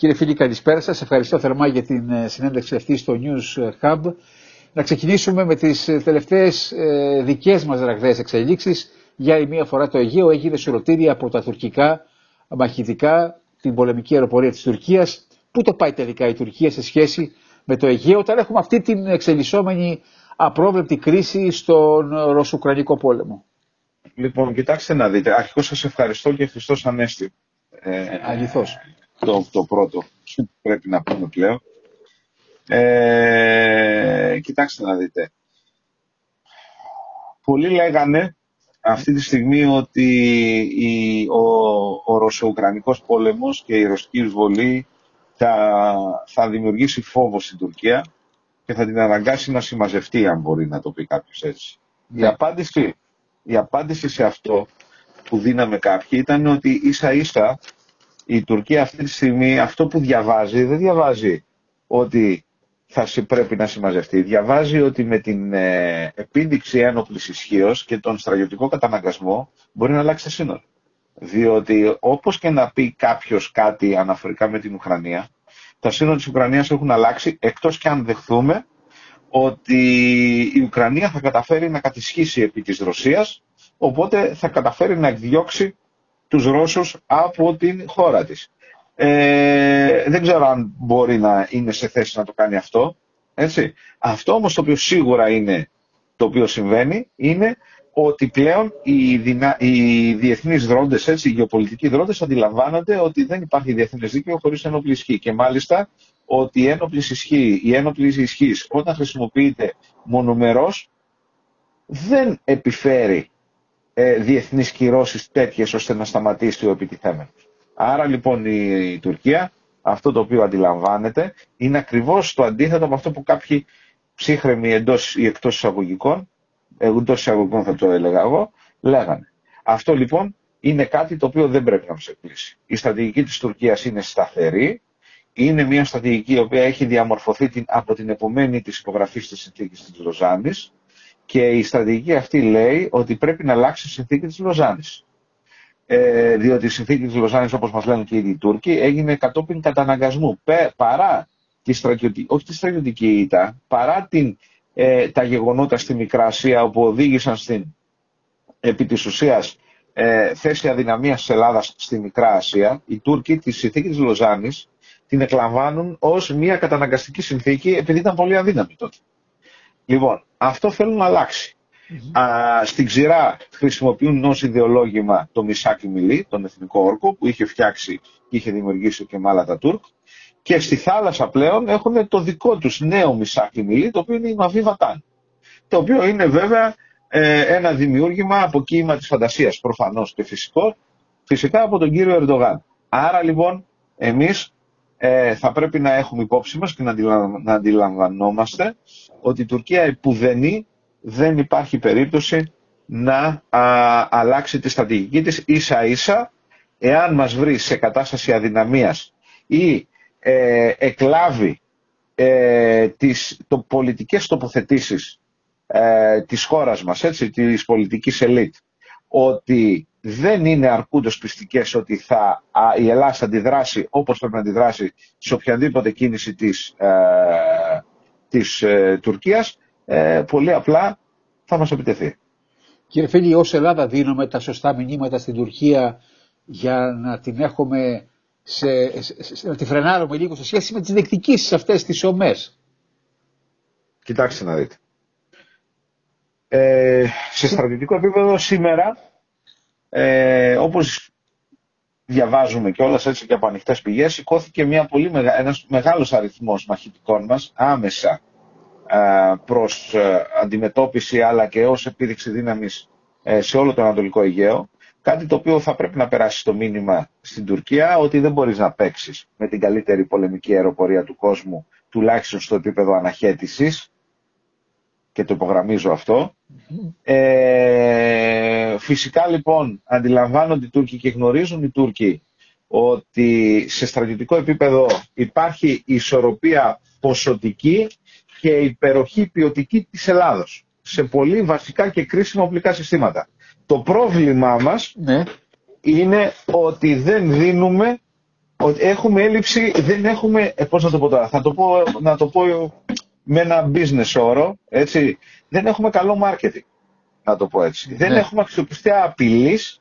Κύριε Φίλη, καλησπέρα σας. Ευχαριστώ θερμά για την ε, συνέντευξη αυτή στο News Hub. Να ξεκινήσουμε με τις ε, τελευταίες ε, δικές μας ραγδαίες εξελίξεις. Για η μία φορά το Αιγαίο έγινε σουρωτήρια από τα τουρκικά μαχητικά, την πολεμική αεροπορία της Τουρκίας. Πού το πάει τελικά η Τουρκία σε σχέση με το Αιγαίο όταν έχουμε αυτή την εξελισσόμενη απρόβλεπτη κρίση στον Ρωσουκρανικό πόλεμο; Λοιπόν, κοιτάξτε να δείτε. Αρχικώς σας ευχαριστώ και Χριστός Ανέστη. Ε, Αληθώς. Το, το πρώτο πρέπει να πούμε πλέον. Ε, κοιτάξτε να δείτε. Πολλοί λέγανε αυτή τη στιγμή ότι η, ο, ο Ρωσο-Ουκρανικός πόλεμος και η ρωσική εισβολή θα, θα δημιουργήσει φόβο στην Τουρκία και θα την αναγκάσει να συμμαζευτεί, αν μπορεί να το πει κάποιος έτσι. Η, ναι. απάντηση, η απάντηση σε αυτό που δίναμε κάποιοι ήταν ότι ίσα ίσα η Τουρκία αυτή τη στιγμή αυτό που διαβάζει δεν διαβάζει ότι θα πρέπει να συμμαζευτεί. Διαβάζει ότι με την ε, επίδειξη ένοπλης ισχύως και τον στρατιωτικό καταναγκασμό μπορεί να αλλάξει τα σύνορα. Διότι όπως και να πει κάποιος κάτι αναφορικά με την Ουκρανία, τα σύνορα της Ουκρανίας έχουν αλλάξει εκτός και αν δεχθούμε ότι η Ουκρανία θα καταφέρει να κατησχίσει επί της Ρωσίας, οπότε θα καταφέρει να εκδιώξει τους Ρώσους από την χώρα της. Ε, δεν ξέρω αν μπορεί να είναι σε θέση να το κάνει αυτό. Έτσι. Αυτό όμως το οποίο σίγουρα είναι το οποίο συμβαίνει είναι ότι πλέον οι, δυνα... οι διεθνείς δρόντες, έτσι, οι γεωπολιτικοί δρόντες αντιλαμβάνονται ότι δεν υπάρχει διεθνές δίκαιο χωρίς ένοπλη ισχύ και μάλιστα ότι η ένοπλη ισχύ, η ένοπλη ισχύ όταν χρησιμοποιείται μονομερός δεν επιφέρει ε, διεθνείς κυρώσεις τέτοιες ώστε να σταματήσει ο επιτιθέμενος. Άρα λοιπόν η, Τουρκία αυτό το οποίο αντιλαμβάνεται είναι ακριβώς το αντίθετο από αυτό που κάποιοι ψύχρεμοι εντός ή εκτός εισαγωγικών, εντός εισαγωγικών θα το έλεγα εγώ, λέγανε. Αυτό λοιπόν είναι κάτι το οποίο δεν πρέπει να μας εκπλήσει. Η στρατηγική της Τουρκίας είναι σταθερή, είναι μια στρατηγική η οποία έχει διαμορφωθεί την, από την επομένη της υπογραφής της συνθήκης της Λοζάνης και η στρατηγική αυτή λέει ότι πρέπει να αλλάξει η συνθήκη της Λοζάνης ε, διότι η συνθήκη της Λοζάνης, όπως μας λένε και οι Τούρκοι, έγινε κατόπιν καταναγκασμού. παρά τη στρατιωτική, όχι τη στρατιωτική ήττα, παρά την, ε, τα γεγονότα στη Μικρά Ασία, όπου οδήγησαν στην, επί της ουσίας, ε, θέση αδυναμίας της Ελλάδας στη Μικρά Ασία, οι Τούρκοι τη συνθήκη της Λοζάνης την εκλαμβάνουν ως μια καταναγκαστική συνθήκη, επειδή ήταν πολύ αδύναμη τότε. Λοιπόν, αυτό θέλουν να αλλάξει. Α, στην ξηρά χρησιμοποιούν ως ιδεολόγημα το Μισάκι Μιλή, τον εθνικό όρκο που είχε φτιάξει και είχε δημιουργήσει και μάλα τα Τούρκ και στη θάλασσα πλέον έχουν το δικό τους νέο Μισάκι Μιλή το οποίο είναι η Μαβή Βατάν το οποίο είναι βέβαια ε, ένα δημιούργημα από κύμα της φαντασίας προφανώς και φυσικό φυσικά από τον κύριο Ερντογάν. Άρα λοιπόν εμείς ε, θα πρέπει να έχουμε υπόψη μας και να, να αντιλαμβανόμαστε ότι η Τουρκία επουδενή δεν υπάρχει περίπτωση να αλλάξει τη στρατηγική της ίσα ίσα. Εάν μας βρει σε κατάσταση αδυναμίας ή ε, εκλάβει ε, τις το, πολιτικές τοποθετήσεις ε, της χώρας μας, έτσι, της πολιτικής ελίτ, ότι δεν είναι αρκούντος πιστικές ότι θα, η Ελλάδα θα αντιδράσει όπως πρέπει να αντιδράσει σε οποιαδήποτε κίνηση της, ε, της ε, Τουρκίας, ε, πολύ απλά θα μας επιτεθεί. Κύριε Φίλη, ως Ελλάδα δίνουμε τα σωστά μηνύματα στην Τουρκία για να την έχουμε σε, σε, να τη φρενάρουμε λίγο σε σχέση με τις διεκδικήσεις αυτές τις ομές. Κοιτάξτε να δείτε. Ε, σε στρατιωτικό επίπεδο σήμερα, ε, όπως διαβάζουμε και όλα έτσι και από ανοιχτές πηγές, σηκώθηκε μια πολύ μεγα, ένας μεγάλος αριθμός μαχητικών μας άμεσα προς αντιμετώπιση αλλά και ως επίδειξη δύναμης ε, σε όλο το Ανατολικό Αιγαίο. Κάτι το οποίο θα πρέπει να περάσει το μήνυμα στην Τουρκία ότι δεν μπορείς να παίξεις με την καλύτερη πολεμική αεροπορία του κόσμου τουλάχιστον στο επίπεδο αναχέτησης και το υπογραμμίζω αυτό. Ε, φυσικά λοιπόν αντιλαμβάνονται οι Τούρκοι και γνωρίζουν οι Τούρκοι ότι σε στρατιωτικό επίπεδο υπάρχει ισορροπία ποσοτική και υπεροχή ποιοτική της Ελλάδος σε πολύ βασικά και κρίσιμα οπλικά συστήματα. Το πρόβλημά μας ναι. είναι ότι δεν δίνουμε ότι έχουμε έλλειψη, δεν έχουμε, ε, πώς να το πω τώρα, θα το πω, να το πω με ένα business όρο, έτσι, δεν έχουμε καλό marketing, να το πω έτσι. Δεν ναι. έχουμε αξιοπιστία απειλής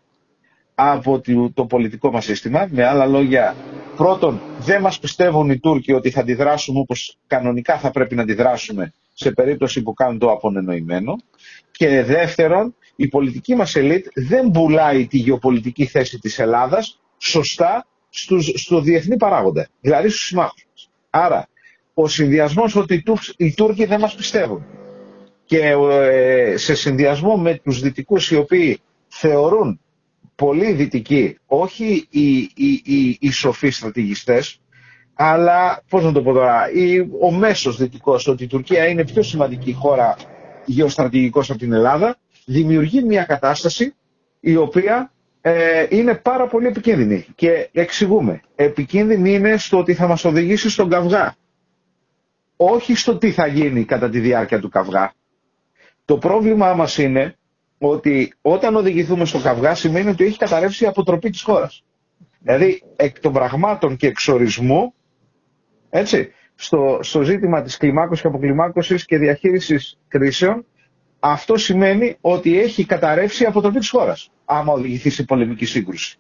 από το πολιτικό μας σύστημα. Με άλλα λόγια, πρώτον, δεν μας πιστεύουν οι Τούρκοι ότι θα αντιδράσουμε όπως κανονικά θα πρέπει να αντιδράσουμε σε περίπτωση που κάνουν το απονενοημένο. Και δεύτερον, η πολιτική μας ελίτ δεν πουλάει τη γεωπολιτική θέση της Ελλάδας σωστά στους, στο διεθνή παράγοντα, δηλαδή στους συμμάχους μας. Άρα, ο συνδυασμός ότι οι Τούρκοι δεν μας πιστεύουν και ε, σε συνδυασμό με τους δυτικούς οι οποίοι θεωρούν πολύ δυτικοί, όχι οι, οι, οι, οι σοφοί στρατηγιστές, αλλά πώς να το πω τώρα, ο μέσος δυτικός ότι η Τουρκία είναι πιο σημαντική χώρα γεωστρατηγικός από την Ελλάδα, δημιουργεί μια κατάσταση η οποία ε, είναι πάρα πολύ επικίνδυνη. Και εξηγούμε, επικίνδυνη είναι στο ότι θα μας οδηγήσει στον καυγά. Όχι στο τι θα γίνει κατά τη διάρκεια του καυγά. Το πρόβλημά μας είναι ότι όταν οδηγηθούμε στον καυγά σημαίνει ότι έχει καταρρεύσει η αποτροπή της χώρας. Δηλαδή εκ των πραγμάτων και εξορισμού έτσι, στο, στο ζήτημα της κλιμάκωσης και αποκλιμάκωσης και διαχείρισης κρίσεων αυτό σημαίνει ότι έχει καταρρεύσει η αποτροπή της χώρας άμα οδηγηθείς σε πολεμική σύγκρουση.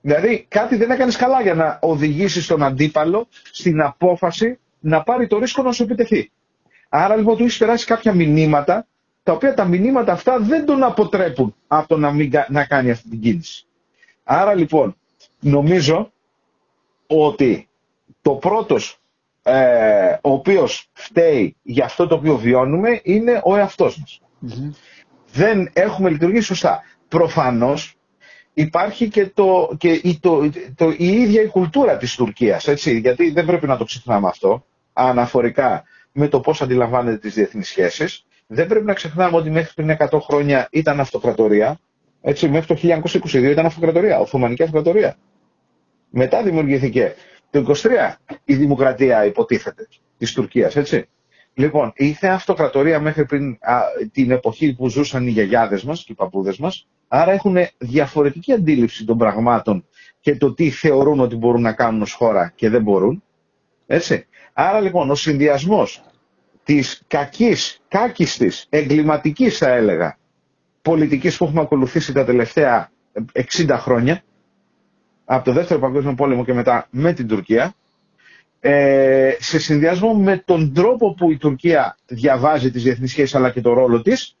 Δηλαδή κάτι δεν έκανες καλά για να οδηγήσεις τον αντίπαλο στην απόφαση να πάρει το ρίσκο να σου επιτεθεί. Άρα λοιπόν του έχεις περάσει κάποια μηνύματα τα οποία τα μηνύματα αυτά δεν τον αποτρέπουν από το να, μην, να κάνει αυτή την κίνηση. Άρα λοιπόν νομίζω ότι το πρώτος ε, ο οποίος φταίει για αυτό το οποίο βιώνουμε είναι ο εαυτός μας. Δεν έχουμε λειτουργήσει σωστά. Προφανώς υπάρχει και, το, και η, το, το, η ίδια η κουλτούρα της Τουρκίας, έτσι, γιατί δεν πρέπει να το ξεχνάμε αυτό, αναφορικά με το πώς αντιλαμβάνεται τις διεθνείς σχέσεις. Δεν πρέπει να ξεχνάμε ότι μέχρι πριν 100 χρόνια ήταν αυτοκρατορία, έτσι, μέχρι το 1922 ήταν αυτοκρατορία, Οθωμανική αυτοκρατορία. Μετά δημιουργήθηκε το 23 η δημοκρατία υποτίθεται της Τουρκίας, έτσι. Λοιπόν, ήρθε αυτοκρατορία μέχρι πριν την εποχή που ζούσαν οι γιαγιάδες μας και οι παππούδες μας, άρα έχουν διαφορετική αντίληψη των πραγμάτων και το τι θεωρούν ότι μπορούν να κάνουν ως χώρα και δεν μπορούν. Έτσι. Άρα λοιπόν ο συνδυασμός της κακής, κάκιστης, εγκληματικής θα έλεγα, πολιτικής που έχουμε ακολουθήσει τα τελευταία 60 χρόνια, από το δεύτερο παγκόσμιο πόλεμο και μετά με την Τουρκία, ε, σε συνδυασμό με τον τρόπο που η Τουρκία διαβάζει τις διεθνείς σχέσεις αλλά και το ρόλο της,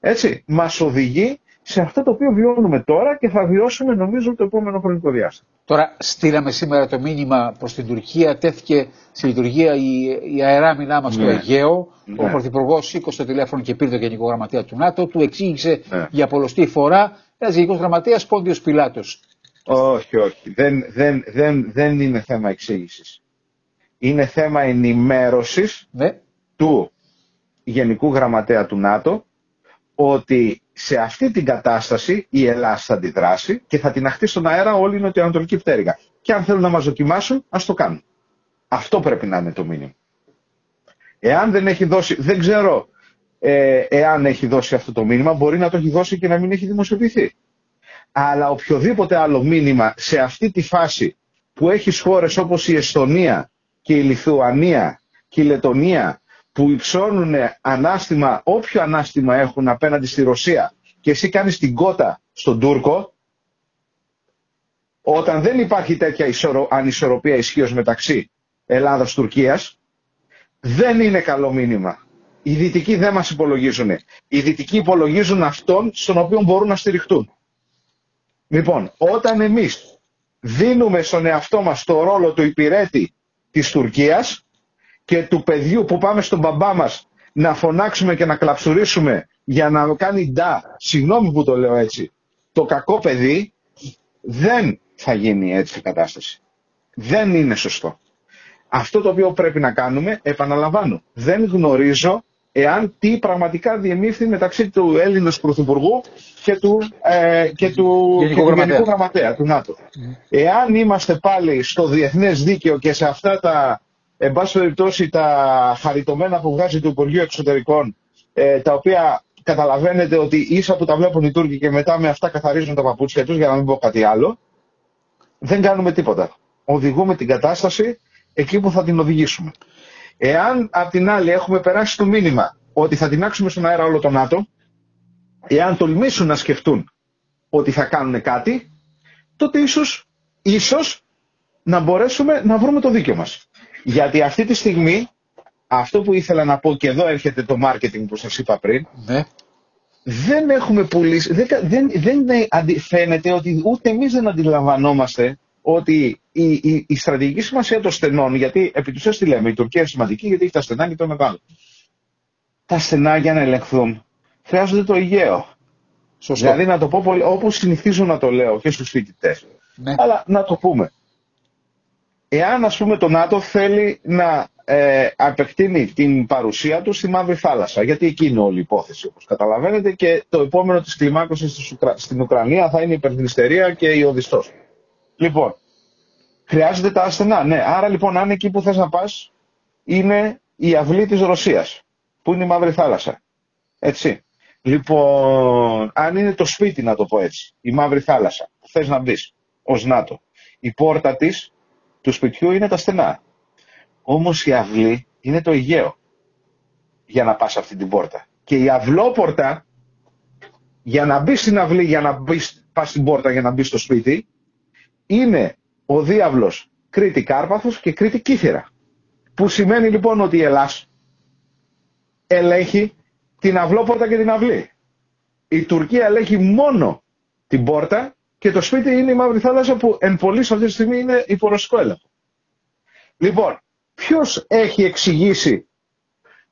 έτσι, μας οδηγεί σε αυτό το οποίο βιώνουμε τώρα και θα βιώσουμε νομίζω το επόμενο χρονικό διάστημα. Τώρα στείλαμε σήμερα το μήνυμα προς την Τουρκία, τέθηκε σε λειτουργία η, η αεράμινά μας ναι. στο Αιγαίο. Ναι. Ο Πρωθυπουργός σήκωσε το τηλέφωνο και πήρε το Γενικό Γραμματέα του ΝΑΤΟ, του εξήγησε ναι. για πολλωστή φορά ένας Γενικός Γραμματέας Πόντιος Πιλάτος. Όχι, όχι. Δεν, δεν, δεν, δεν είναι θέμα εξήγησης. Είναι θέμα ενημέρωσης ναι. του Γενικού Γραμματέα του ΝΑΤΟ ότι σε αυτή την κατάσταση η Ελλάδα θα αντιδράσει και θα την αχτεί στον αέρα όλη η νοτιοανατολική πτέρυγα. Και αν θέλουν να μας δοκιμάσουν, ας το κάνουν. Αυτό πρέπει να είναι το μήνυμα. Εάν δεν έχει δώσει, δεν ξέρω ε, εάν έχει δώσει αυτό το μήνυμα, μπορεί να το έχει δώσει και να μην έχει δημοσιοποιηθεί. Αλλά οποιοδήποτε άλλο μήνυμα σε αυτή τη φάση που έχει χώρες όπως η Εστονία και η Λιθουανία και η Λετωνία που υψώνουν ανάστημα, όποιο ανάστημα έχουν απέναντι στη Ρωσία και εσύ κάνεις την κότα στον Τούρκο, όταν δεν υπάρχει τέτοια ισορο, ανισορροπία ισχύως μεταξύ Ελλάδας-Τουρκίας, δεν είναι καλό μήνυμα. Οι δυτικοί δεν μας υπολογίζουν. Οι δυτικοί υπολογίζουν αυτόν στον οποίο μπορούν να στηριχτούν. Λοιπόν, όταν εμείς δίνουμε στον εαυτό μας το ρόλο του υπηρέτη της Τουρκίας και του παιδιού που πάμε στον μπαμπά μας να φωνάξουμε και να κλαψουρίσουμε για να κάνει ντα, συγγνώμη που το λέω έτσι, το κακό παιδί, δεν θα γίνει έτσι η κατάσταση. Δεν είναι σωστό. Αυτό το οποίο πρέπει να κάνουμε, επαναλαμβάνω, δεν γνωρίζω εάν τι πραγματικά διεμήφθη μεταξύ του Έλληνος Πρωθυπουργού και του, ε, και του Γενικού, Γραμματέα. Γραμματέα του ΝΑΤΟ. Εάν είμαστε πάλι στο διεθνές δίκαιο και σε αυτά τα, εν πάση περιπτώσει, τα χαριτωμένα που βγάζει το Υπουργείο Εξωτερικών, ε, τα οποία καταλαβαίνετε ότι ίσα που τα βλέπουν οι Τούρκοι και μετά με αυτά καθαρίζουν τα παπούτσια τους, για να μην πω κάτι άλλο, δεν κάνουμε τίποτα. Οδηγούμε την κατάσταση εκεί που θα την οδηγήσουμε. Εάν απ' την άλλη έχουμε περάσει το μήνυμα ότι θα τεινάξουμε στον αέρα όλο το ΝΑΤΟ, εάν τολμήσουν να σκεφτούν ότι θα κάνουν κάτι, τότε ίσως, ίσως να μπορέσουμε να βρούμε το δίκαιο μας. Γιατί αυτή τη στιγμή, αυτό που ήθελα να πω και εδώ έρχεται το marketing που σας είπα πριν, Ναι. δεν έχουμε πουλήσει, δεν, δεν, δεν αντι- φαίνεται ότι ούτε εμείς δεν αντιλαμβανόμαστε ότι η, η, η στρατηγική σημασία των στενών, γιατί επί του τι λέμε, η Τουρκία είναι σημαντική γιατί έχει τα στενά και το μεγάλο. Τα στενά για να ελεγχθούν χρειάζονται το Αιγαίο. Σωστό. Δηλαδή να το πω πολύ, όπως συνηθίζω να το λέω και στους φοιτητές. Ναι. Αλλά να το πούμε. Εάν ας πούμε το ΝΑΤΟ θέλει να ε, απεκτείνει την παρουσία του στη Μαύρη Θάλασσα, γιατί εκεί είναι όλη η υπόθεση όπως καταλαβαίνετε και το επόμενο της κλιμάκωσης της Ουκρα- στην Ουκρανία θα είναι η υπερδνηστερία και η οδιστός. Λοιπόν, χρειάζεται τα ασθενά, ναι. Άρα λοιπόν αν εκεί που θες να πας είναι η αυλή της Ρωσίας, που είναι η Μαύρη Θάλασσα. Έτσι. Λοιπόν, αν είναι το σπίτι να το πω έτσι, η Μαύρη Θάλασσα, που θες να μπεις ως ΝΑΤΟ, η πόρτα της του σπιτιού είναι τα στενά. Όμως η αυλή είναι το Αιγαίο για να πας αυτή την πόρτα. Και η αυλόπορτα για να μπεις στην αυλή, για να μπεις, πας στην πόρτα για να μπεις στο σπίτι, είναι ο διάβλος Κρήτη Κάρπαθος και Κρήτη Κύθυρα. Που σημαίνει λοιπόν ότι η Ελλάς ελέγχει την αυλόπορτα και την αυλή. Η Τουρκία ελέγχει μόνο την πόρτα και το σπίτι είναι η Μαύρη Θάλασσα που εν πολλής αυτή τη στιγμή είναι υπό ρωσικό έλεγχο. Λοιπόν, ποιος έχει εξηγήσει,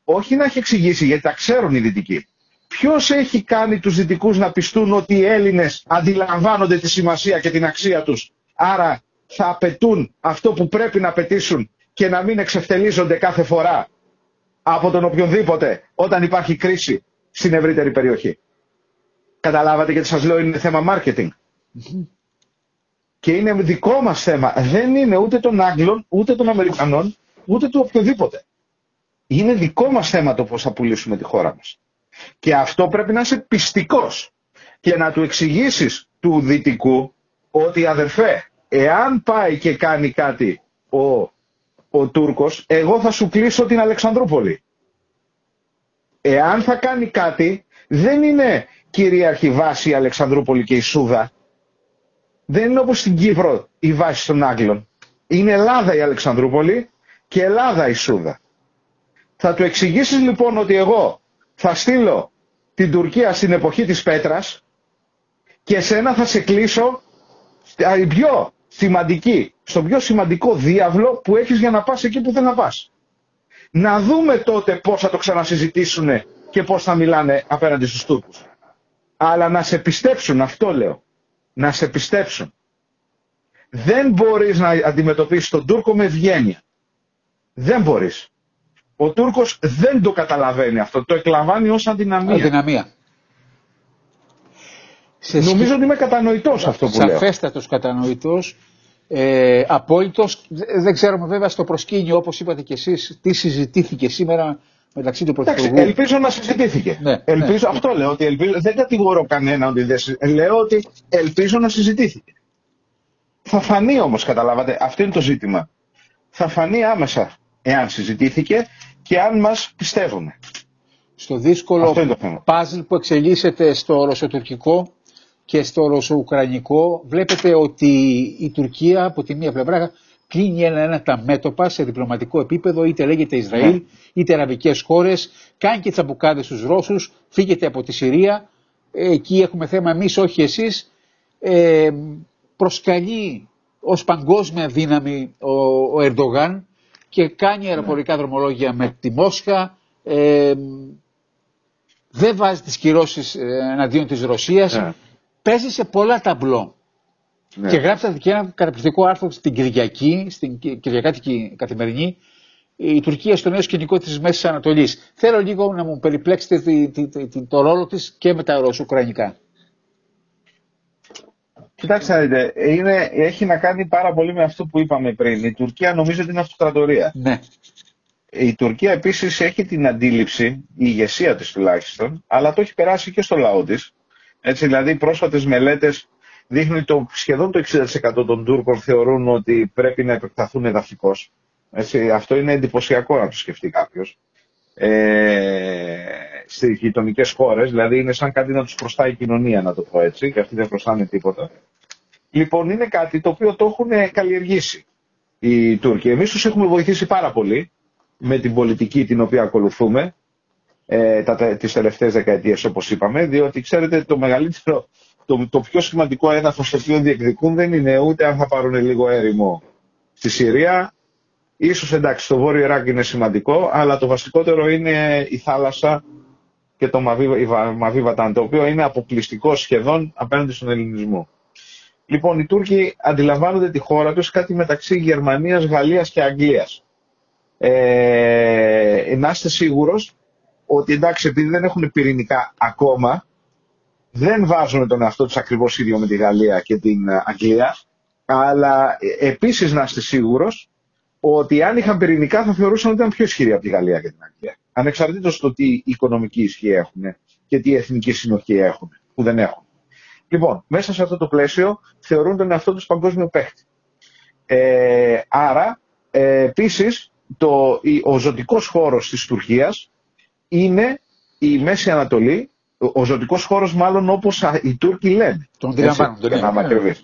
όχι να έχει εξηγήσει γιατί τα ξέρουν οι Δυτικοί, ποιος έχει κάνει τους Δυτικούς να πιστούν ότι οι Έλληνες αντιλαμβάνονται τη σημασία και την αξία τους, άρα θα απαιτούν αυτό που πρέπει να απαιτήσουν και να μην εξευτελίζονται κάθε φορά από τον οποιονδήποτε όταν υπάρχει κρίση στην ευρύτερη περιοχή. Καταλάβατε γιατί σας λέω είναι θέμα marketing. Και είναι δικό μας θέμα. Δεν είναι ούτε των Άγγλων, ούτε των Αμερικανών, ούτε του οποιοδήποτε. Είναι δικό μας θέμα το πώς θα πουλήσουμε τη χώρα μας. Και αυτό πρέπει να είσαι πιστικός και να του εξηγήσεις του δυτικού ότι αδερφέ, εάν πάει και κάνει κάτι ο, ο Τούρκος, εγώ θα σου κλείσω την Αλεξανδρούπολη. Εάν θα κάνει κάτι, δεν είναι κυρίαρχη βάση η Αλεξανδρούπολη και η Σούδα. Δεν είναι όπως στην Κύπρο η βάση των Άγγλων. Είναι Ελλάδα η Αλεξανδρούπολη και Ελλάδα η Σούδα. Θα του εξηγήσεις λοιπόν ότι εγώ θα στείλω την Τουρκία στην εποχή της Πέτρας και σένα θα σε κλείσω στην πιο σημαντική, στον πιο σημαντικό διάβλο που έχεις για να πας εκεί που δεν να πας. Να δούμε τότε πώς θα το ξανασυζητήσουν και πώς θα μιλάνε απέναντι στους Τούρκους. Αλλά να σε πιστέψουν, αυτό λέω. Να σε πιστέψουν. Δεν μπορείς να αντιμετωπίσεις τον Τούρκο με ευγένεια. Δεν μπορείς. Ο Τούρκος δεν το καταλαβαίνει αυτό. Το εκλαμβάνει ως αδυναμία. Αδυναμία. Σε Νομίζω ότι είμαι κατανοητός αυτό που λέω. Σαφέστατος κατανοητός, ε, απόλυτος. Δε- Δεν ξέρουμε βέβαια στο προσκήνιο, όπως είπατε και εσείς, τι συζητήθηκε σήμερα μεταξύ του Εντάξει, Πρωθυπουργού. ελπίζω να συζητήθηκε. Ναι, ελπίζω, ναι. Αυτό λέω, ότι ελπίζω, δεν κατηγορώ κανένα ότι δεν συ- Λέω ότι ελπίζω να συζητήθηκε. Θα φανεί όμως, καταλάβατε, αυτό είναι το ζήτημα. Θα φανεί άμεσα εάν συζητήθηκε και αν μας πιστεύουν. στο δύσκολο Αυτό είναι το θέμα. παζλ που εξελίσσεται στο ρωσοτουρκικό και στο ρωσοουκρανικό βλέπετε ότι η Τουρκία από τη μία πλευρά κλείνει ένα-ένα τα μέτωπα σε διπλωματικό επίπεδο είτε λέγεται Ισραήλ Ναι. είτε αραβικές χώρες κάνει και τσαμπουκάδες στους Ρώσους φύγετε από τη Συρία ε, εκεί έχουμε θέμα εμείς όχι εσείς ε, προσκαλεί ως παγκόσμια δύναμη ο, ο Ερντογάν και κάνει αεροπορικά δρομολόγια με τη Μόσχα ε, δεν βάζει τις κυρώσεις ε, εναντίον της Ρωσίας Ναι. παίζει σε πολλά ταμπλό Ναι. και γράψατε και ένα καταπληκτικό άρθρο στην Κυριακή, στην Κυ- Κυριακάτικη Καθημερινή, η Τουρκία στο νέο σκηνικό της Μέσης Ανατολής. Θέλω λίγο να μου περιπλέξετε τη, τη, τη- τη- το ρόλο της και με τα ρωσουκρανικά. Κοιτάξτε, να δείτε, είναι, έχει να κάνει πάρα πολύ με αυτό που είπαμε πριν. Η Τουρκία νομίζω ότι είναι αυτοκρατορία. Ναι, Η Τουρκία επίσης έχει την αντίληψη, η ηγεσία της τουλάχιστον, αλλά το έχει περάσει και στο λαό της. Έτσι, δηλαδή, πρόσφατες μελέτες δείχνει ότι το, σχεδόν το 60% των Τούρκων θεωρούν ότι πρέπει να επεκταθούν εδαφικώς. Αυτό είναι εντυπωσιακό να το σκεφτεί κάποιος. Ε, Στις γειτονικές χώρες, δηλαδή είναι σαν κάτι να τους προστάει η κοινωνία, να το πω έτσι, και αυτοί δεν προστάνε τίποτα. Λοιπόν, είναι κάτι το οποίο το έχουν καλλιεργήσει οι Τούρκοι. Εμείς τους έχουμε βοηθήσει πάρα πολύ με την πολιτική την οποία ακολουθούμε ε, τα, τις τελευταίες δεκαετίες όπως είπαμε, διότι ξέρετε το μεγαλύτερο, το, το πιο σημαντικό έδαφος το οποίο διεκδικούν δεν είναι ούτε αν θα πάρουν λίγο έρημο στη Συρία, ίσως εντάξει το Βόρειο Ιράκ είναι σημαντικό, αλλά το βασικότερο είναι η θάλασσα και το Μαβί Βατάν, το οποίο είναι αποκλειστικό σχεδόν απέναντι στον ελληνισμό. Λοιπόν, οι Τούρκοι αντιλαμβάνονται τη χώρα τους κάτι μεταξύ Γερμανίας, Γαλλίας και Αγγλίας. Ε, να είστε σίγουρος ότι εντάξει, επειδή δεν έχουν πυρηνικά ακόμα, δεν βάζουν τον εαυτό τους ακριβώς ίδιο με τη Γαλλία και την ε, Αγγλία, αλλά ε, επίσης να είστε σίγουρος ότι αν είχαν πυρηνικά θα θεωρούσαν ότι ήταν πιο ισχυροί από τη Γαλλία και την Αγγλία. Ανεξαρτήτως το τι οικονομική ισχύ έχουν και τι εθνική συνοχή έχουν, που δεν έχουν. Λοιπόν, μέσα σε αυτό το πλαίσιο θεωρούν τον εαυτό τους παγκόσμιο παίχτη. Ε, άρα, ε, επίσης, ο ζωτικός χώρος της Τουρκίας είναι η Μέση Ανατολή, ο ζωτικός χώρος μάλλον όπως οι Τούρκοι λένε. Το αντιλαμβάνονται.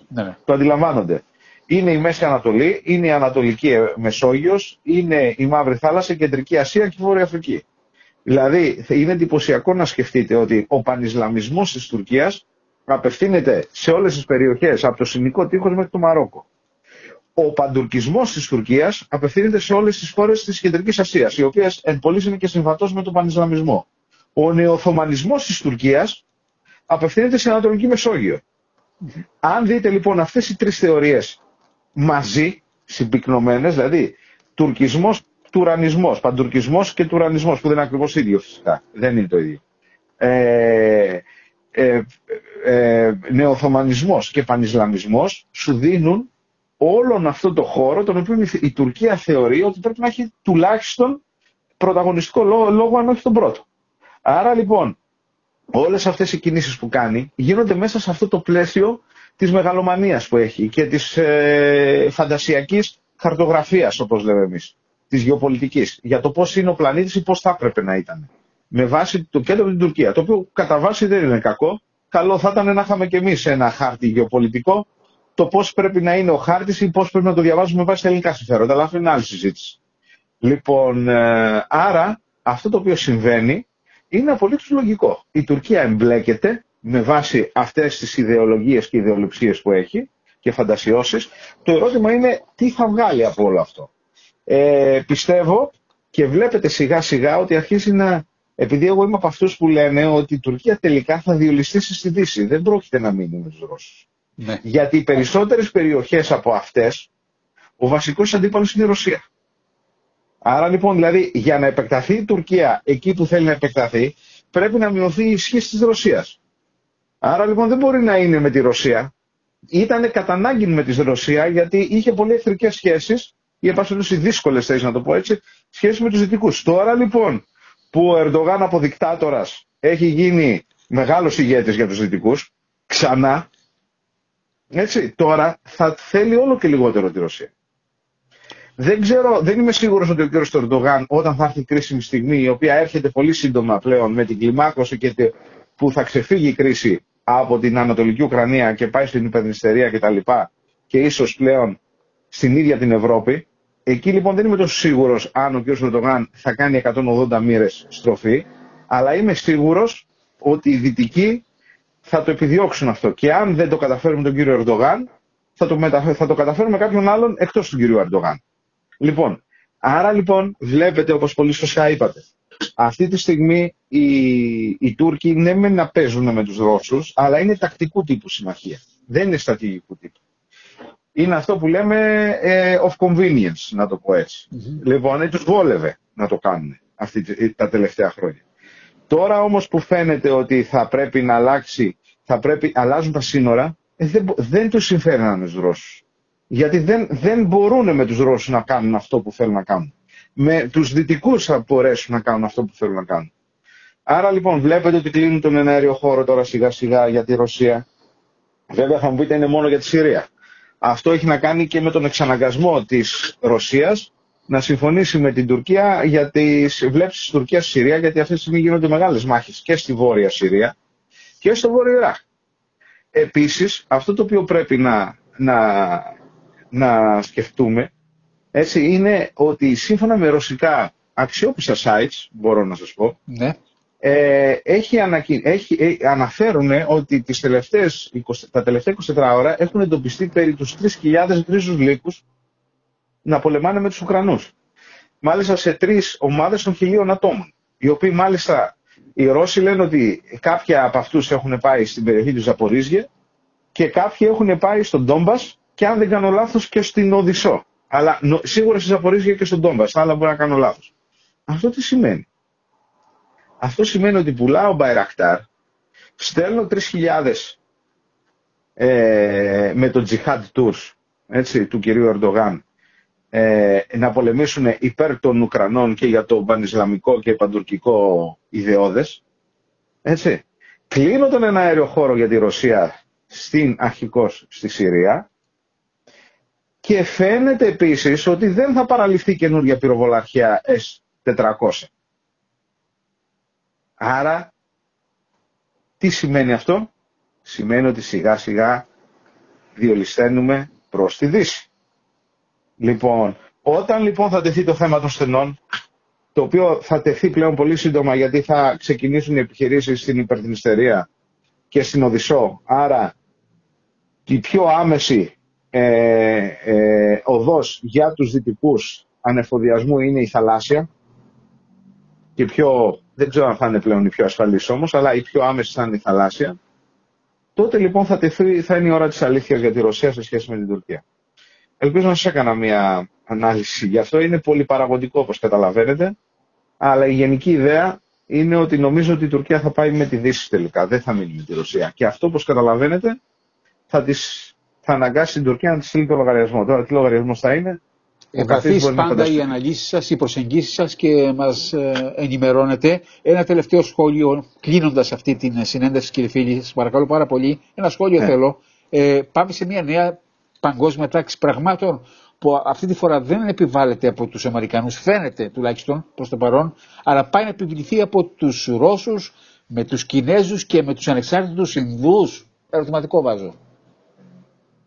Ναι, ναι, ναι. Το αντιλαμβάνονται. Είναι η Μέση Ανατολή, είναι η Ανατολική Μεσόγειος, είναι η Μαύρη Θάλασσα, η Κεντρική Ασία και η Βόρεια Αφρική. Δηλαδή είναι εντυπωσιακό να σκεφτείτε ότι ο πανισλαμισμός της Τουρκίας απευθύνεται σε όλες τις περιοχές από το Συνικό Τείχος μέχρι το Μαρόκο. Ο παντουρκισμός της Τουρκίας απευθύνεται σε όλες τις χώρες της Κεντρικής Ασίας, οι οποίες εν πολλής είναι και συμβατός με τον πανισλαμισμό. Ο νεοθωμανισμός της Τουρκίας απευθύνεται σε Ανατολική Μεσόγειο. Αν δείτε λοιπόν αυτές οι τρεις θεωρίες μαζί, συμπυκνωμένες, δηλαδή τουρκισμός, τουρανισμός, παντουρκισμός και τουρανισμός, που δεν είναι ακριβώς ίδιο φυσικά, δεν είναι το ίδιο. Ε, ε, ε, νεοθωμανισμός και πανισλαμισμός σου δίνουν όλον αυτό το χώρο τον οποίο η Τουρκία θεωρεί ότι πρέπει να έχει τουλάχιστον πρωταγωνιστικό λόγο αν όχι τον πρώτο. Άρα λοιπόν όλες αυτές οι κινήσεις που κάνει γίνονται μέσα σε αυτό το πλαίσιο της μεγαλομανίας που έχει και της ε, φαντασιακής χαρτογραφίας όπως λέμε εμείς, της γεωπολιτικής για το πώς είναι ο πλανήτης ή πώς θα έπρεπε να ήταν. Με βάση το κέντρο την Τουρκία, το οποίο κατά βάση δεν είναι κακό. Καλό θα ήταν να είχαμε και εμείς ένα χάρτη γεωπολιτικό το πώς πρέπει να είναι ο χάρτης ή πώς πρέπει να το διαβάζουμε βάσει τα ελληνικά συμφέροντα. Αλλά αυτό είναι άλλη συζήτηση. Λοιπόν, ε, άρα αυτό το οποίο συμβαίνει είναι απολύτως λογικό. Η Τουρκία εμπλέκεται με βάση αυτές τις ιδεολογίες και ιδεολειψίες που έχει και φαντασιώσεις. Το ερώτημα είναι τι θα βγάλει από όλο αυτό. Ε, πιστεύω και βλέπετε σιγά σιγά ότι αρχίζει να. Επειδή εγώ είμαι από αυτούς που λένε ότι η Τουρκία τελικά θα διολυστήσει στη Δύση. Δεν πρόκειται να μείνει με του Ρώσου. Ναι. Γιατί οι περισσότερες περιοχές από αυτές, ο βασικός αντίπαλος είναι η Ρωσία. Άρα λοιπόν, δηλαδή, για να επεκταθεί η Τουρκία εκεί που θέλει να επεκταθεί, πρέπει να μειωθεί η ισχύ της Ρωσίας. Άρα λοιπόν δεν μπορεί να είναι με τη Ρωσία. Ήταν κατά ανάγκη με τη Ρωσία γιατί είχε πολύ εχθρικές σχέσεις, ή επάσχελωση δύσκολες θέσει να το πω έτσι, σχέσεις με τους Δυτικούς. Τώρα λοιπόν που ο Ερντογάν από δικτάτορας έχει γίνει μεγάλος ηγέτης για τους Δυτικούς, ξανά έτσι, τώρα θα θέλει όλο και λιγότερο τη Ρωσία. Δεν ξέρω, δεν είμαι σίγουρος ότι ο κ. Τορντογάν όταν θα έρθει η κρίσιμη στιγμή, η οποία έρχεται πολύ σύντομα πλέον με την κλιμάκωση και που θα ξεφύγει η κρίση από την Ανατολική Ουκρανία και πάει στην υπερνηστερία κτλ. Και, και ίσως πλέον στην ίδια την Ευρώπη. Εκεί λοιπόν δεν είμαι τόσο σίγουρος αν ο κ. Τορντογάν θα κάνει 180 μοίρες στροφή, αλλά είμαι σίγουρος ότι οι δυτικοί θα το επιδιώξουν αυτό. Και αν δεν το καταφέρουμε τον κύριο Ερντογάν, θα το, θα το καταφέρουμε κάποιον άλλον εκτός του κύριου Ερντογάν. Λοιπόν, άρα λοιπόν βλέπετε όπως πολύ σωστά είπατε, αυτή τη στιγμή οι, οι Τούρκοι ναι με να παίζουν με τους Ρώσους, αλλά είναι τακτικού τύπου συμμαχία. Δεν είναι στρατηγικού τύπου. Είναι αυτό που λέμε ε, of convenience, να το πω έτσι. Mm-hmm. Λοιπόν, τους βόλευε να το κάνουν αυτή, τα τελευταία χρόνια. Τώρα όμως που φαίνεται ότι θα πρέπει να αλλάξει, θα πρέπει, αλλάζουν τα σύνορα, ε, δεν, δεν τους συμφέρει να είναι τους Ρώσους. Γιατί δεν, δεν μπορούν με τους Ρώσους να κάνουν αυτό που θέλουν να κάνουν. Με τους Δυτικούς θα μπορέσουν να κάνουν αυτό που θέλουν να κάνουν. Άρα λοιπόν βλέπετε ότι κλείνουν τον εναέριο χώρο τώρα σιγά σιγά για τη Ρωσία. Βέβαια θα μου πείτε είναι μόνο για τη Συρία. Αυτό έχει να κάνει και με τον εξαναγκασμό της Ρωσίας να συμφωνήσει με την Τουρκία για τις βλέψεις της Τουρκίας στη Συρία, γιατί αυτή τη στιγμή γίνονται μεγάλες μάχες και στη Βόρεια Συρία και στο Βόρειο Ιράκ. Επίσης, αυτό το οποίο πρέπει να, να, να σκεφτούμε έτσι, είναι ότι σύμφωνα με ρωσικά αξιόπιστα sites, μπορώ να σας πω, ναι. Ε, έχει, ανακοι... έχει ε, αναφέρουν ότι τις τελευταίες, τα τελευταία 24 ώρα έχουν εντοπιστεί περί τους 3.000 γκρίζους λύκους να πολεμάνε με τους Ουκρανούς. Μάλιστα σε τρεις ομάδες των χιλίων ατόμων, οι οποίοι μάλιστα οι Ρώσοι λένε ότι κάποια από αυτούς έχουν πάει στην περιοχή του Ζαπορίζγε και κάποιοι έχουν πάει στον Ντόμπας και αν δεν κάνω λάθος και στην Οδυσσό. Αλλά σίγουρα στη Ζαπορίζγε και στον Ντόμπας, αλλά μπορεί να κάνω λάθος. Αυτό τι σημαίνει; Αυτό σημαίνει ότι πουλάω Μπαϊρακτάρ, στέλνω 3.000 ε, με το Jihad Tours έτσι, του κυρίου Ερντογάν ε, να πολεμήσουν υπέρ των Ουκρανών και για το πανισλαμικό και παντουρκικό ιδεώδες. Έτσι. Κλείνω τον ένα αέριο χώρο για τη Ρωσία στην αρχικώς στη Συρία και φαίνεται επίσης ότι δεν θα παραλυφθεί καινούργια πυροβολαρχία S400. Άρα, τι σημαίνει αυτό; Σημαίνει ότι σιγά σιγά διολυσταίνουμε προς τη Δύση. Λοιπόν, όταν λοιπόν θα τεθεί το θέμα των στενών, το οποίο θα τεθεί πλέον πολύ σύντομα γιατί θα ξεκινήσουν οι επιχειρήσεις στην υπερδινιστερία και στην Οδυσσό, άρα η πιο άμεση ε, ε, οδός για τους δυτικούς ανεφοδιασμού είναι η θαλάσσια και πιο, δεν ξέρω αν θα είναι πλέον η πιο ασφαλής όμως, αλλά η πιο άμεση θα είναι η θαλάσσια. Τότε λοιπόν θα, τεθεί, θα είναι η ώρα της αλήθειας για τη Ρωσία σε σχέση με την Τουρκία. Ελπίζω να σας έκανα μια ανάλυση γι' αυτό. Είναι πολύ παραγωγικό όπως καταλαβαίνετε. Αλλά η γενική ιδέα είναι ότι νομίζω ότι η Τουρκία θα πάει με τη Δύση τελικά. Δεν θα μείνει με τη Ρωσία. Και αυτό όπως καταλαβαίνετε θα, τις, θα αναγκάσει την Τουρκία να της στείλει το λογαριασμό. Τώρα τι λογαριασμός θα είναι; Επαφή πάντα οι αναλύσεις σας, οι προσεγγίσεις σας και μας ε, ενημερώνετε. Ένα τελευταίο σχόλιο, κλείνοντας αυτή την συνέντευξη, κύριε φίλοι, σας παρακαλώ πάρα πολύ. Ένα σχόλιο ναι. θέλω. Ε, πάμε σε μια νέα παγκόσμια τάξη πραγμάτων που αυτή τη φορά δεν επιβάλλεται από τους Αμερικανούς, φαίνεται τουλάχιστον προς το παρόν, αλλά πάει να επιβληθεί από τους Ρώσους, με τους Κινέζους και με τους ανεξάρτητους Ινδούς. Ερωτηματικό βάζω.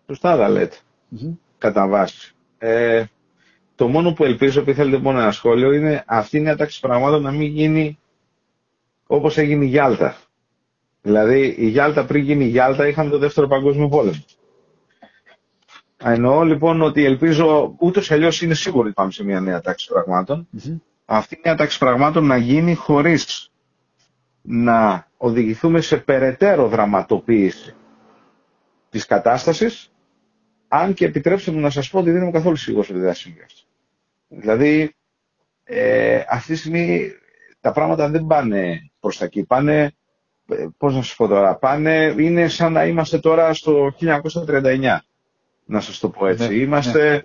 Σωστά τα λέτε. Mm-hmm. Κατά βάση. Ε, το μόνο που ελπίζω, επειδή θέλετε μόνο ένα σχόλιο, είναι αυτή η νέα τάξη πραγμάτων να μην γίνει όπως έγινε η Γιάλτα. Δηλαδή η Γιάλτα πριν γίνει η Γιάλτα είχαμε το δεύτερο παγκόσμιο πόλεμο. Εννοώ λοιπόν ότι ελπίζω ούτως ή αλλιώς είναι σίγουρο ότι πάμε σε μια νέα τάξη Αυτή η νέα τάξη πραγμάτων να γίνει χωρίς να οδηγηθούμε σε περαιτέρω δραματοποίηση της κατάστασης, αν και επιτρέψτε μου να σας πω ότι δεν είμαι καθόλου σίγουρος ότι δεν θα συμβεί αυτό. Δηλαδή, ε, αυτή τη στιγμή τα πράγματα δεν πάνε προς τα εκεί. Πάνε, ε, πώς να σας πω τώρα, πάνε, είναι σαν να είμαστε τώρα στο 1939 να σας το πω έτσι. Ναι, Είμαστε, ναι.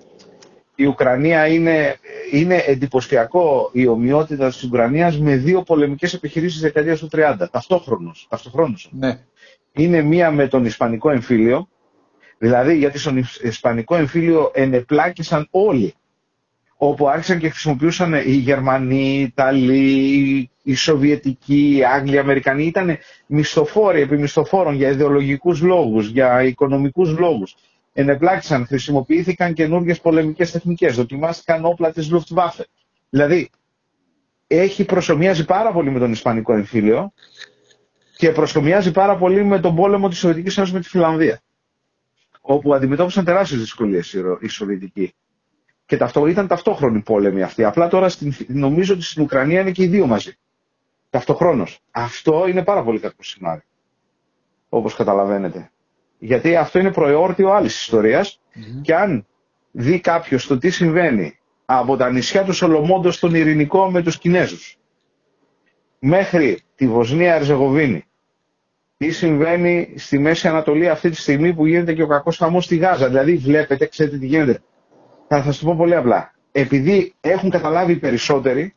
η Ουκρανία είναι, είναι εντυπωσιακό η ομοιότητα της Ουκρανίας με δύο πολεμικές επιχειρήσεις δεκαετίας του 30, ταυτόχρονος. ταυτόχρονος. Ναι. Είναι μία με τον Ισπανικό εμφύλιο, δηλαδή γιατί στον Ισπανικό εμφύλιο ενεπλάκησαν όλοι όπου άρχισαν και χρησιμοποιούσαν οι Γερμανοί, οι Ιταλοί, οι Σοβιετικοί, οι Άγγλοι, οι Αμερικανοί. Ήταν μισθοφόροι επί μισθοφόρων για ιδεολογικούς λόγους, για οικονομικούς λόγους ενεπλάκησαν, χρησιμοποιήθηκαν καινούργιες πολεμικές τεχνικές, δοκιμάστηκαν όπλα της Luftwaffe. Δηλαδή, έχει προσωμιάζει πάρα πολύ με τον Ισπανικό εμφύλιο και προσωμιάζει πάρα πολύ με τον πόλεμο της Σοβιετικής Ένωσης με τη Φιλανδία. Όπου αντιμετώπισαν τεράστιες δυσκολίες οι Σοβιετικοί. Και ταυτό, ήταν ταυτόχρονη πόλεμη αυτή. Απλά τώρα στην, νομίζω ότι στην Ουκρανία είναι και οι δύο μαζί. Ταυτοχρόνως. Αυτό είναι πάρα πολύ κακό σενάριο. Όπως καταλαβαίνετε. Γιατί αυτό είναι προεόρτιο άλλης και αν δει κάποιος το τι συμβαίνει από τα νησιά του Σολομόντος στον Ειρηνικό με τους Κινέζους μέχρι τη Βοσνία Ερζεγοβίνη τι συμβαίνει στη Μέση Ανατολή αυτή τη στιγμή που γίνεται και ο κακός χαμός στη Γάζα. Δηλαδή βλέπετε, ξέρετε τι γίνεται. Θα σας το πω πολύ απλά. Επειδή έχουν καταλάβει οι περισσότεροι,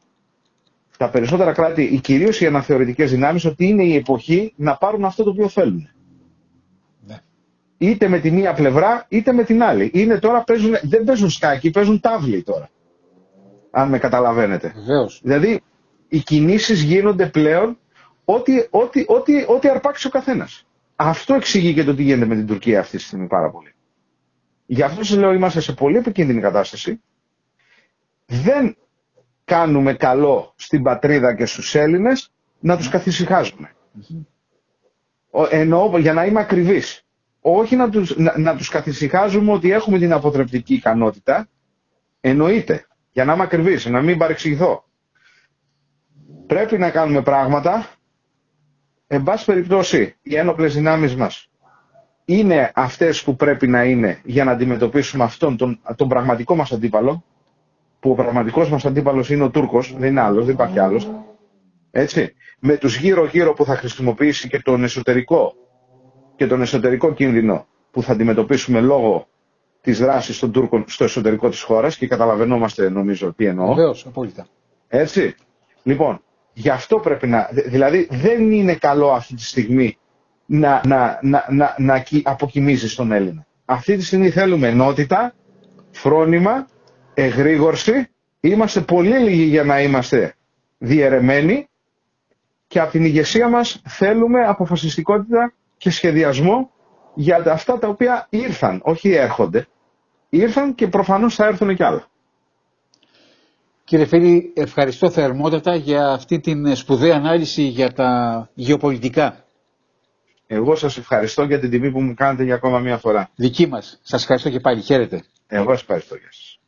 τα περισσότερα κράτη, κυρίως οι αναθεωρητικές δυνάμεις, ότι είναι η εποχή να πάρουν αυτό το οποίο θέλουν. είτε με τη μία πλευρά είτε με την άλλη. Είναι τώρα παίζουν, δεν παίζουν σκάκι, παίζουν τάβλη τώρα. Αν με καταλαβαίνετε. Βεβαίως. Δηλαδή οι κινήσεις γίνονται πλέον ό,τι, ό,τι, ό,τι, ό,τι αρπάξεις ο καθένας. Αυτό εξηγεί και το τι γίνεται με την Τουρκία αυτή τη στιγμή πάρα πολύ. Γι' αυτό σας λέω είμαστε σε πολύ επικίνδυνη κατάσταση. Δεν κάνουμε καλό στην πατρίδα και στους Έλληνες να τους καθησυχάζουμε. Εννοώ, για να είμαι ακριβής, όχι να τους, να, να τους καθησυχάζουμε ότι έχουμε την αποτρεπτική ικανότητα, εννοείται, για να είμαι ακριβής, να μην παρεξηγηθώ. Πρέπει να κάνουμε πράγματα, εν πάση περιπτώσει, οι ένοπλες δυνάμεις μας είναι αυτές που πρέπει να είναι για να αντιμετωπίσουμε αυτόν τον, τον πραγματικό μας αντίπαλο, που ο πραγματικός μας αντίπαλος είναι ο Τούρκος, δεν είναι άλλος, δεν υπάρχει άλλος, έτσι, με τους γύρω-γύρω που θα χρησιμοποιήσει και τον εσωτερικό και τον εσωτερικό κίνδυνο που θα αντιμετωπίσουμε λόγω της δράσης των Τούρκων στο εσωτερικό της χώρας και καταλαβαίνόμαστε νομίζω τι εννοώ. Βεβαίως, απόλυτα. Έτσι. Λοιπόν, γι' αυτό πρέπει να... Δηλαδή δεν είναι καλό αυτή τη στιγμή να, να, να, να, να αποκοιμήσεις τον Έλληνα. Αυτή τη στιγμή θέλουμε ενότητα, φρόνημα, εγρήγορση. Είμαστε πολύ λίγοι για να είμαστε διαιρεμένοι και από την ηγεσία μας θέλουμε αποφασιστικότητα και σχεδιασμό για αυτά τα οποία ήρθαν, όχι έρχονται. Ήρθαν και προφανώς θα έρθουν κι άλλα. Κύριε Φίλη, ευχαριστώ θερμότατα για αυτή την σπουδαία ανάλυση για τα γεωπολιτικά. Εγώ σας ευχαριστώ για την τιμή που μου κάνετε για ακόμα μία φορά. Δική μας. Σας ευχαριστώ και πάλι. Χαίρετε. Εγώ σας ευχαριστώ. Γεια σας.